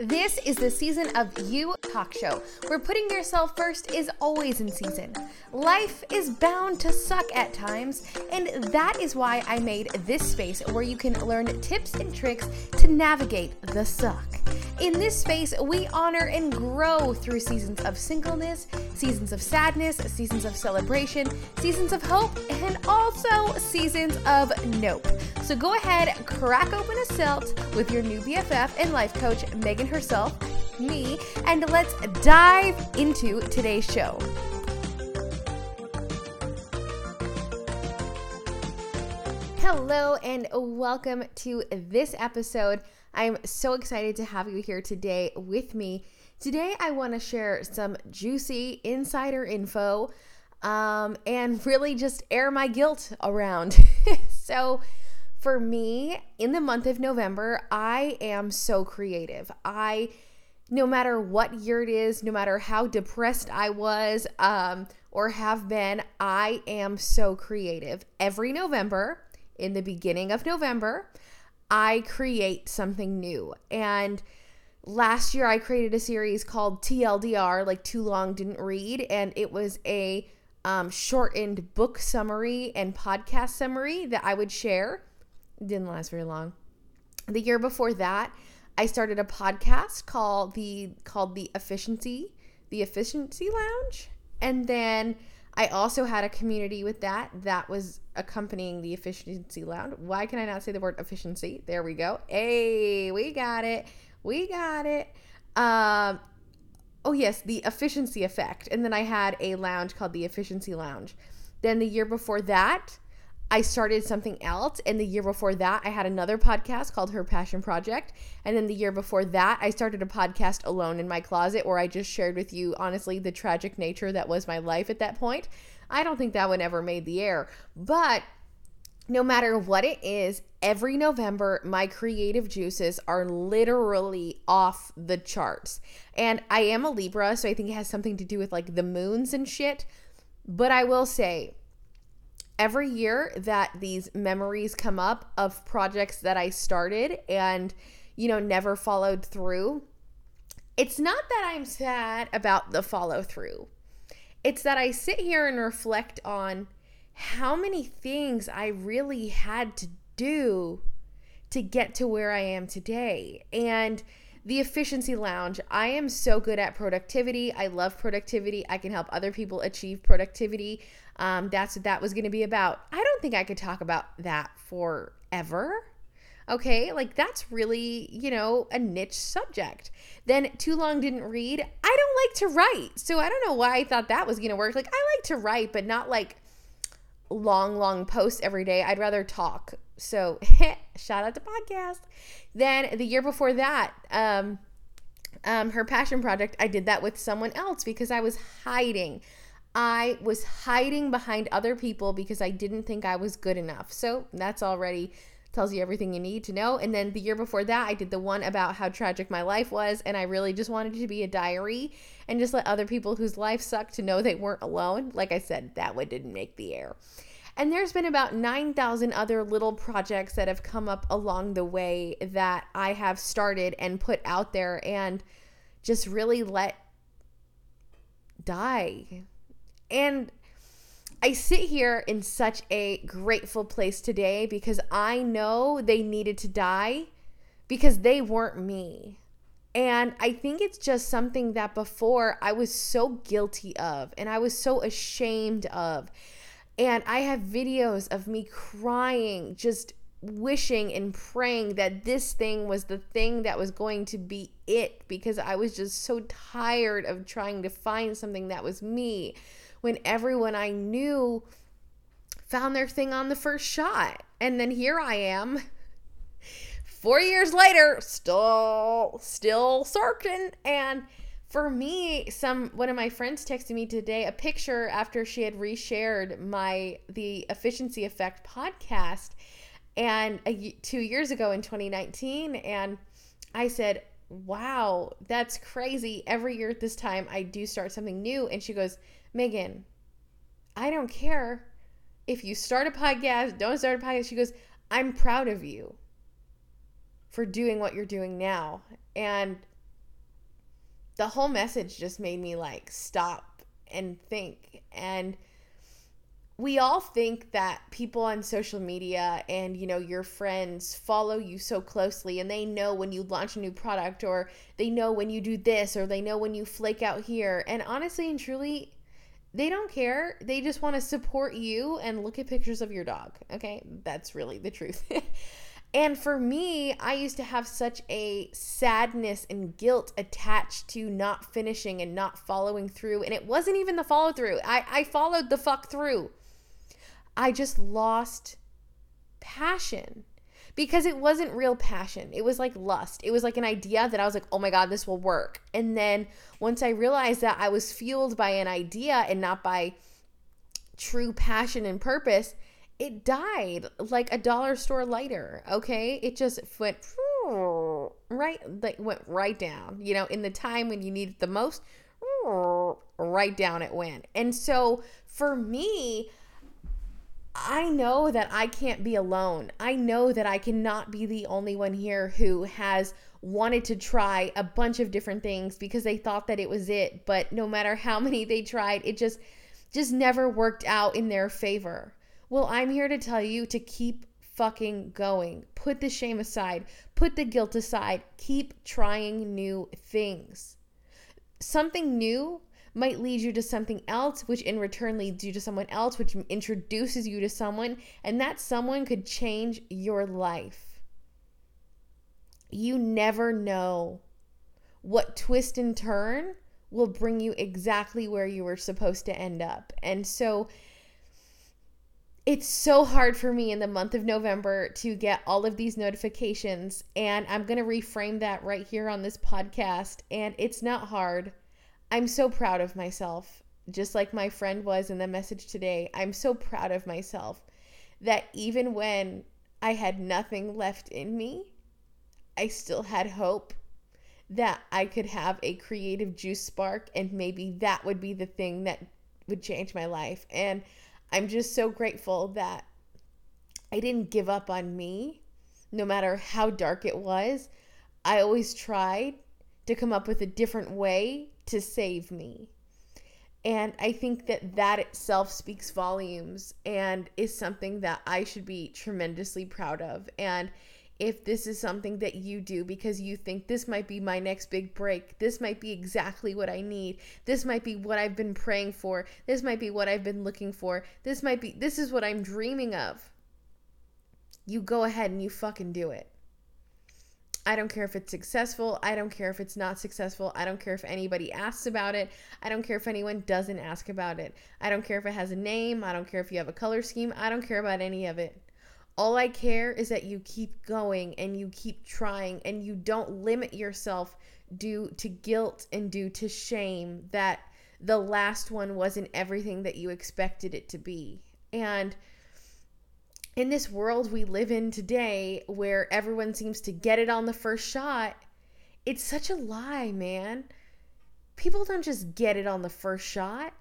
This is the season of You Talk Show, where putting yourself first is always in season. Life is bound to suck at times, and that is why I made this space where you can learn tips and tricks to navigate the suck. In this space, we honor and grow through seasons of singleness, seasons of sadness, seasons of celebration, seasons of hope, and also seasons of nope. So go ahead, crack open a silt with your new BFF and life coach, Meagan herself, me, and let's dive into today's show. Hello, and welcome to this episode. I'm so excited to have you here today with me. Today, I want to share some juicy insider info um, and really just air my guilt around. so, for me, in the month of November, I am so creative. I, no matter what year it is, no matter how depressed I was um, or have been, I am so creative. Every November, in the beginning of November, I create something new. And last year, I created a series called TLDR, like Too Long Didn't Read, and it was a um, shortened book summary and podcast summary that I would share didn't last very long. The year before that, I started a podcast called the called the Efficiency, the Efficiency Lounge. And then I also had a community with that that was accompanying the Efficiency Lounge. Why can I not say the word efficiency? There we go. Hey, we got it. We got it. Um oh yes, the efficiency effect. And then I had a lounge called the Efficiency Lounge. Then the year before that, I started something else. And the year before that, I had another podcast called Her Passion Project. And then the year before that, I started a podcast alone in my closet where I just shared with you, honestly, the tragic nature that was my life at that point. I don't think that one ever made the air. But no matter what it is, every November, my creative juices are literally off the charts. And I am a Libra, so I think it has something to do with like the moons and shit. But I will say, every year that these memories come up of projects that I started and, you know, never followed through, it's not that I'm sad about the follow through. It's that I sit here and reflect on how many things I really had to do to get to where I am today. And the efficiency lounge, I am so good at productivity. I love productivity. I can help other people achieve productivity. Um, that's what that was going to be about. I don't think I could talk about that forever. Okay, like that's really, you know, a niche subject. Then Too Long Didn't Read. I don't like to write. So I don't know why I thought that was going to work. Like I like to write, but not like long, long posts every day. I'd rather talk. So shout out to podcast. Then the year before that, um, um, her passion project, I did that with someone else because I was hiding. I was hiding behind other people because I didn't think I was good enough. So that's already tells you everything you need to know. And then the year before that, I did the one about how tragic my life was. And I really just wanted to be a diary and just let other people whose life sucked to know they weren't alone. Like I said, that one didn't make the air. And there's been about 9,000 other little projects that have come up along the way that I have started and put out there and just really let die and I sit here in such a grateful place today because I know they needed to die because they weren't me. And I think it's just something that before I was so guilty of and I was so ashamed of. And I have videos of me crying, just wishing and praying that this thing was the thing that was going to be it because I was just so tired of trying to find something that was me when everyone I knew found their thing on the first shot. And then here I am. 4 years later, still still searching and for me, some one of my friends texted me today a picture after she had reshared my the efficiency effect podcast and a, 2 years ago in 2019 and I said, "Wow, that's crazy. Every year at this time I do start something new." And she goes, Meagan, I don't care if you start a podcast, don't start a podcast. She goes, I'm proud of you for doing what you're doing now. And the whole message just made me like stop and think. And we all think that people on social media and you know your friends follow you so closely and they know when you launch a new product or they know when you do this or they know when you flake out here. And honestly and truly they don't care. They just want to support you and look at pictures of your dog okay? That's really the truth. And for me i used to have such a sadness and guilt attached to not finishing and not following through. And it wasn't even the follow through i i followed the fuck through I just lost passion because it wasn't real passion. It was like lust. It was like an idea that I was like, oh my God, this will work. And then once I realized that I was fueled by an idea and not by true passion and purpose, it died like a dollar store lighter. Okay. It just went right, like went right down, you know, in the time when you need it the most, right down it went. And so for me, I know that I can't be alone. I know that I cannot be the only one here who has wanted to try a bunch of different things because they thought that it was it, but no matter how many they tried, it just just never worked out in their favor. Well, I'm here to tell you to keep fucking going. Put the shame aside, put the guilt aside, keep trying new things. Something new might lead you to something else, which in return leads you to someone else, which introduces you to someone, and that someone could change your life. You never know what twist and turn will bring you exactly where you were supposed to end up. And so it's so hard for me in the month of November to get all of these notifications. And I'm going to reframe that right here on this podcast. And it's not hard. I'm so proud of myself, just like my friend was in the message today. I'm so proud of myself that even when I had nothing left in me, I still had hope that I could have a creative juice spark and maybe that would be the thing that would change my life. And I'm just so grateful that I didn't give up on me no matter how dark it was. I always tried to come up with a different way to save me. And I think that that itself speaks volumes and is something that I should be tremendously proud of. And if this is something that you do because you think this might be my next big break, this might be exactly what I need, this might be what I've been praying for, this might be what I've been looking for, this might be, this is what I'm dreaming of, you go ahead and you fucking do it. I don't care if it's successful. I don't care if it's not successful. I don't care if anybody asks about it. I don't care if anyone doesn't ask about it. I don't care if it has a name. I don't care if you have a color scheme. I don't care about any of it. All I care is that you keep going and you keep trying and you don't limit yourself due to guilt and due to shame that the last one wasn't everything that you expected it to be. And in this world we live in today where everyone seems to get it on the first shot, it's such a lie, man. People don't just get it on the first shot.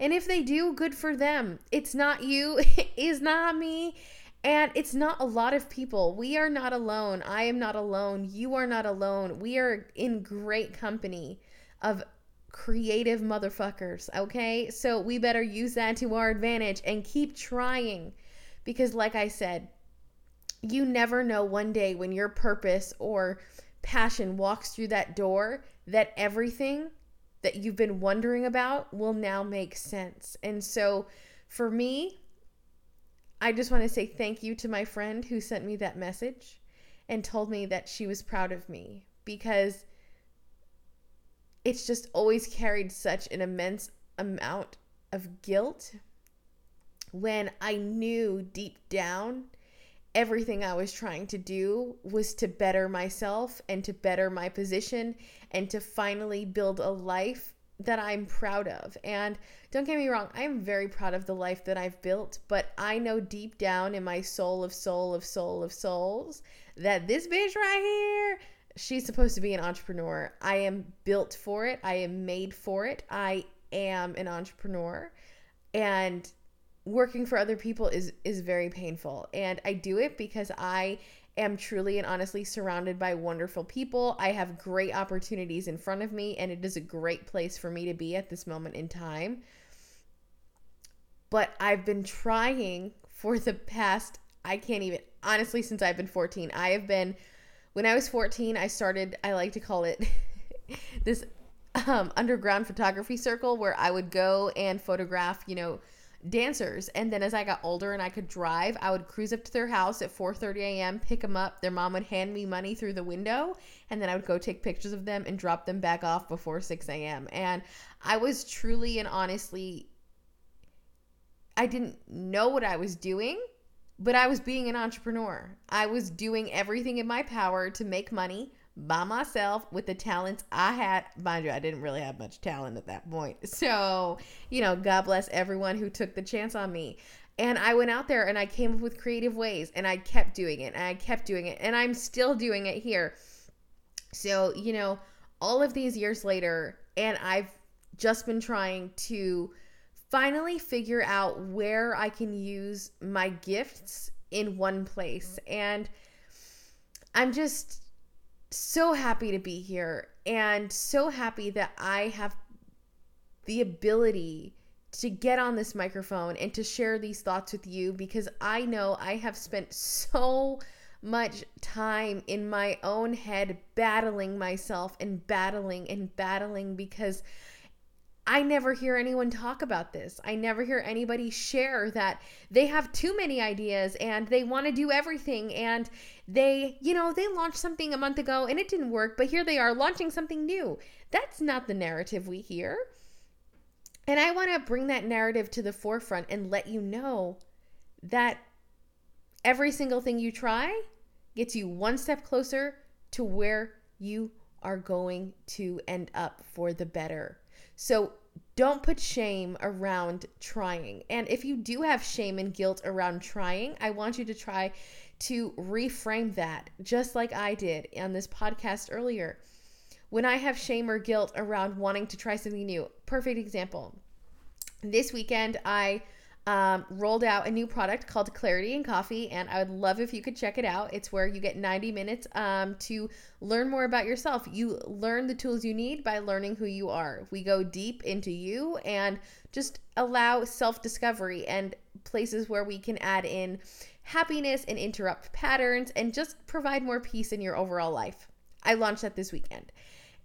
And if they do, good for them. It's not you, it's not me, and it's not a lot of people. We are not alone. I am not alone. You are not alone. We are in great company of creative motherfuckers, okay? So we better use that to our advantage and keep trying because, like I said, you never know one day when your purpose or passion walks through that door that everything that you've been wondering about will now make sense. And so, for me, I just want to say thank you to my friend who sent me that message and told me that she was proud of me because it's just always carried such an immense amount of guilt when I knew deep down everything I was trying to do was to better myself and to better my position and to finally build a life that I'm proud of. And don't get me wrong, I'm very proud of the life that I've built, but I know deep down in my soul of soul of soul of souls that this bitch right here, she's supposed to be an entrepreneur. I am built for it, I am made for it. I am an entrepreneur. And working for other people is is very painful and I do it because I am truly and honestly surrounded by wonderful people. I have great opportunities in front of me, and it is a great place for me to be at this moment in time. But I've been trying for the past, I can't even, honestly, since I've been 14, I have been, when I was 14, I started, I like to call it this um, underground photography circle where I would go and photograph, you know, dancers. And then as i got older and i could drive i would cruise up to their house at 4.30 a.m pick them up. Their mom would hand me money through the window and then i would go take pictures of them and drop them back off before 6 a.m and i was truly and honestly i didn't know what i was doing but i was being an entrepreneur. I was doing everything in my power to make money by myself with the talents I had. Mind you, I didn't really have much talent at that point. So, you know, God bless everyone who took the chance on me. And I went out there and I came up with creative ways and I kept doing it and I kept doing it and I'm still doing it here. So, you know, all of these years later, and I've just been trying to finally figure out where I can use my gifts in one place. And I'm just so happy to be here and so happy that I have the ability to get on this microphone and to share these thoughts with you because I know I have spent so much time in my own head battling myself and battling and battling because I never hear anyone talk about this. I never hear anybody share that they have too many ideas and they want to do everything and they, you know, they launched something a month ago and it didn't work, but here they are launching something new. That's not the narrative we hear. And I want to bring that narrative to the forefront and let you know that every single thing you try gets you one step closer to where you are going to end up for the better. So don't put shame around trying. And if you do have shame and guilt around trying, I want you to try to reframe that, just like I did on this podcast earlier. When I have shame or guilt around wanting to try something new, perfect example. This weekend, I um, rolled out a new product called Clarity and Coffee, and I would love if you could check it out. It's where you get 90 minutes um, to learn more about yourself. You learn the tools you need by learning who you are. We go deep into you and just allow self discovery and places where we can add in happiness and interrupt patterns and just provide more peace in your overall life. I launched that this weekend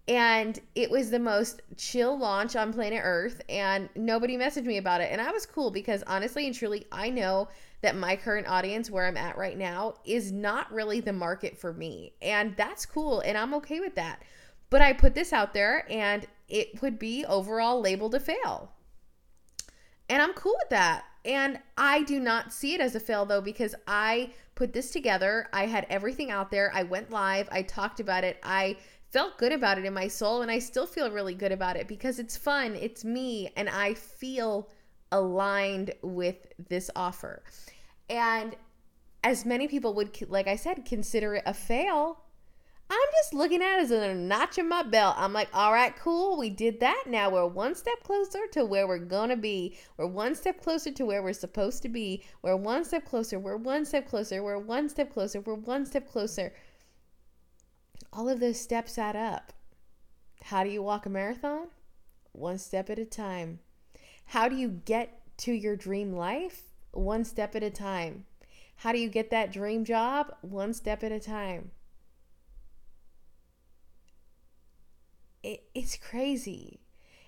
and it was the most chill launch on planet earth and nobody messaged me about it. And i was cool because honestly and truly i know that my current audience where i'm at right now is not really the market for me and that's cool and i'm okay with that. But i put this out there and it would be overall labeled a fail. And i'm cool with that. And i do not see it as a fail though because i put this together. I had everything out there. I went live. I talked about it. I felt good about it in my soul and I still feel really good about it because it's fun, it's me, and I feel aligned with this offer. And as many people would, like I said, consider it a fail, I'm just looking at it as a notch in my belt. I'm like, all right, cool, we did that. Now we're one step closer to where we're gonna be. We're one step closer to where we're supposed to be. We're one step closer. We're one step closer. We're one step closer. We're one step closer all of those steps add up. How do you walk a marathon? One step at a time. How do you get to your dream life? One step at a time. How do you get that dream job? One step at a time. It, it's crazy.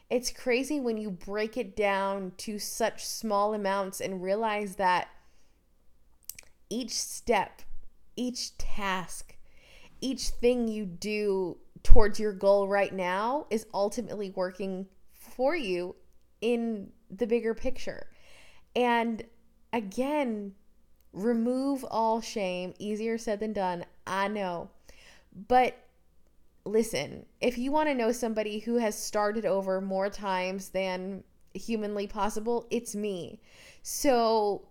It's crazy when you break it down to such small amounts and realize that each step, each task, each thing you do towards your goal right now is ultimately working for you in the bigger picture. And again, remove all shame. Easier said than done. I know. But listen, if you want to know somebody who has started over more times than humanly possible, it's me. So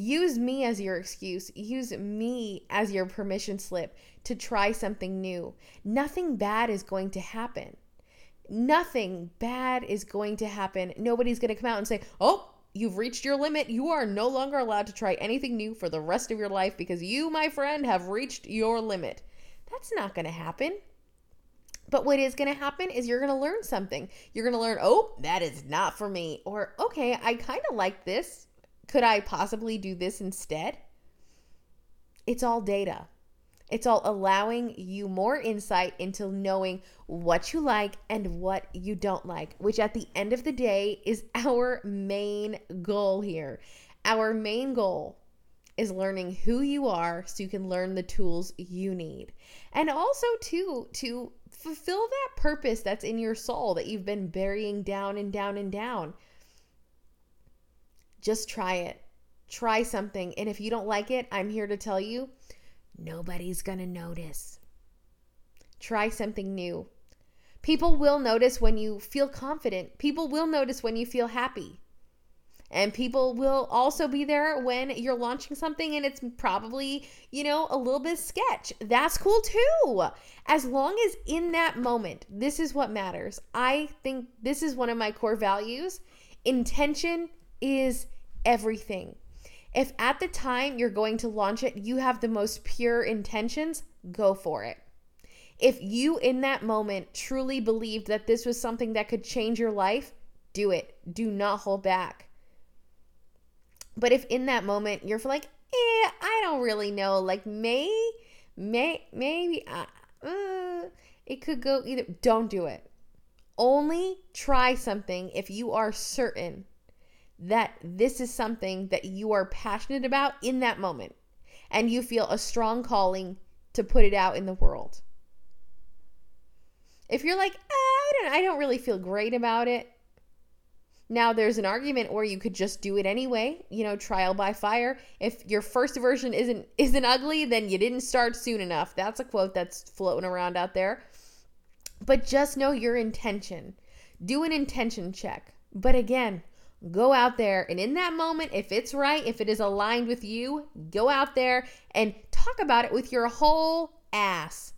use me as your excuse. Use me as your permission slip to try something new. Nothing bad is going to happen. Nothing bad is going to happen. Nobody's going to come out and say, oh, you've reached your limit. You are no longer allowed to try anything new for the rest of your life because you, my friend, have reached your limit. That's not going to happen. But what is going to happen is you're going to learn something. You're going to learn, oh, that is not for me. Or, okay, I kind of like this. Could I possibly do this instead? It's all data. It's all allowing you more insight into knowing what you like and what you don't like, which at the end of the day is our main goal here. Our main goal is learning who you are so you can learn the tools you need. And also too to fulfill that purpose that's in your soul that you've been burying down and down and down. Just try it. Try something. And if you don't like it, I'm here to tell you nobody's going to notice. Try something new. People will notice when you feel confident. People will notice when you feel happy. And people will also be there when you're launching something and it's probably, you know, a little bit sketch. That's cool too. As long as in that moment, this is what matters. I think this is one of my core values. Intention is everything. If at the time you're going to launch it, you have the most pure intentions, go for it. If you in that moment truly believed that this was something that could change your life, do it. Do not hold back. But if in that moment you're like, eh, I don't really know, like may, may, maybe, uh, uh, it could go either. Don't do it. Only try something if you are certain that this is something that you are passionate about in that moment and you feel a strong calling to put it out in the world. If you're like, ah, I don't I don't really feel great about it, now there's an argument where you could just do it anyway, you know, trial by fire. If your first version isn't isn't ugly, then you didn't start soon enough. That's a quote that's floating around out there. But just know your intention. Do an intention check. But again, go out there and in that moment, if it's right, if it is aligned with you, go out there and talk about it with your whole ass.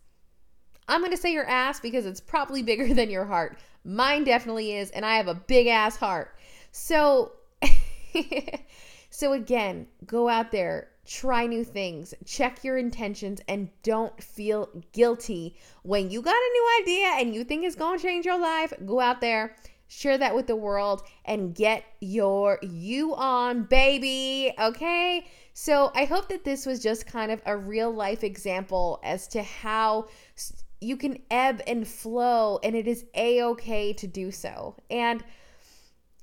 I'm going to say your ass because it's probably bigger than your heart. Mine definitely is, and I have a big ass heart. So, so again, go out there, try new things, check your intentions, and don't feel guilty when you got a new idea and you think it's gonna change your life. Go out there, share that with the world, and get your you on, baby. Okay. So I hope that this was just kind of a real life example as to how you can ebb and flow, and it is a okay to do so. And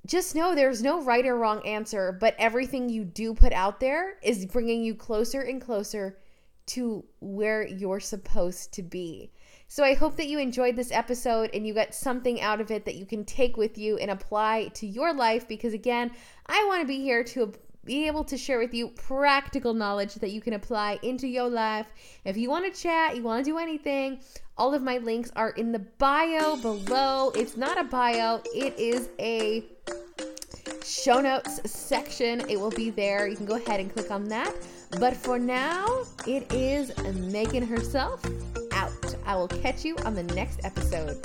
just know there's no right or wrong answer, but everything you do put out there is bringing you closer and closer to where you're supposed to be. So I hope that you enjoyed this episode and you got something out of it that you can take with you and apply to your life because again, I want to be here to be able to share with you practical knowledge that you can apply into your life. If you want to chat, you want to do anything, all of my links are in the bio below. It's not a bio, it is a show notes section. It will be there. You can go ahead and click on that. But for now, it is Meagan herself. I will catch you on the next episode.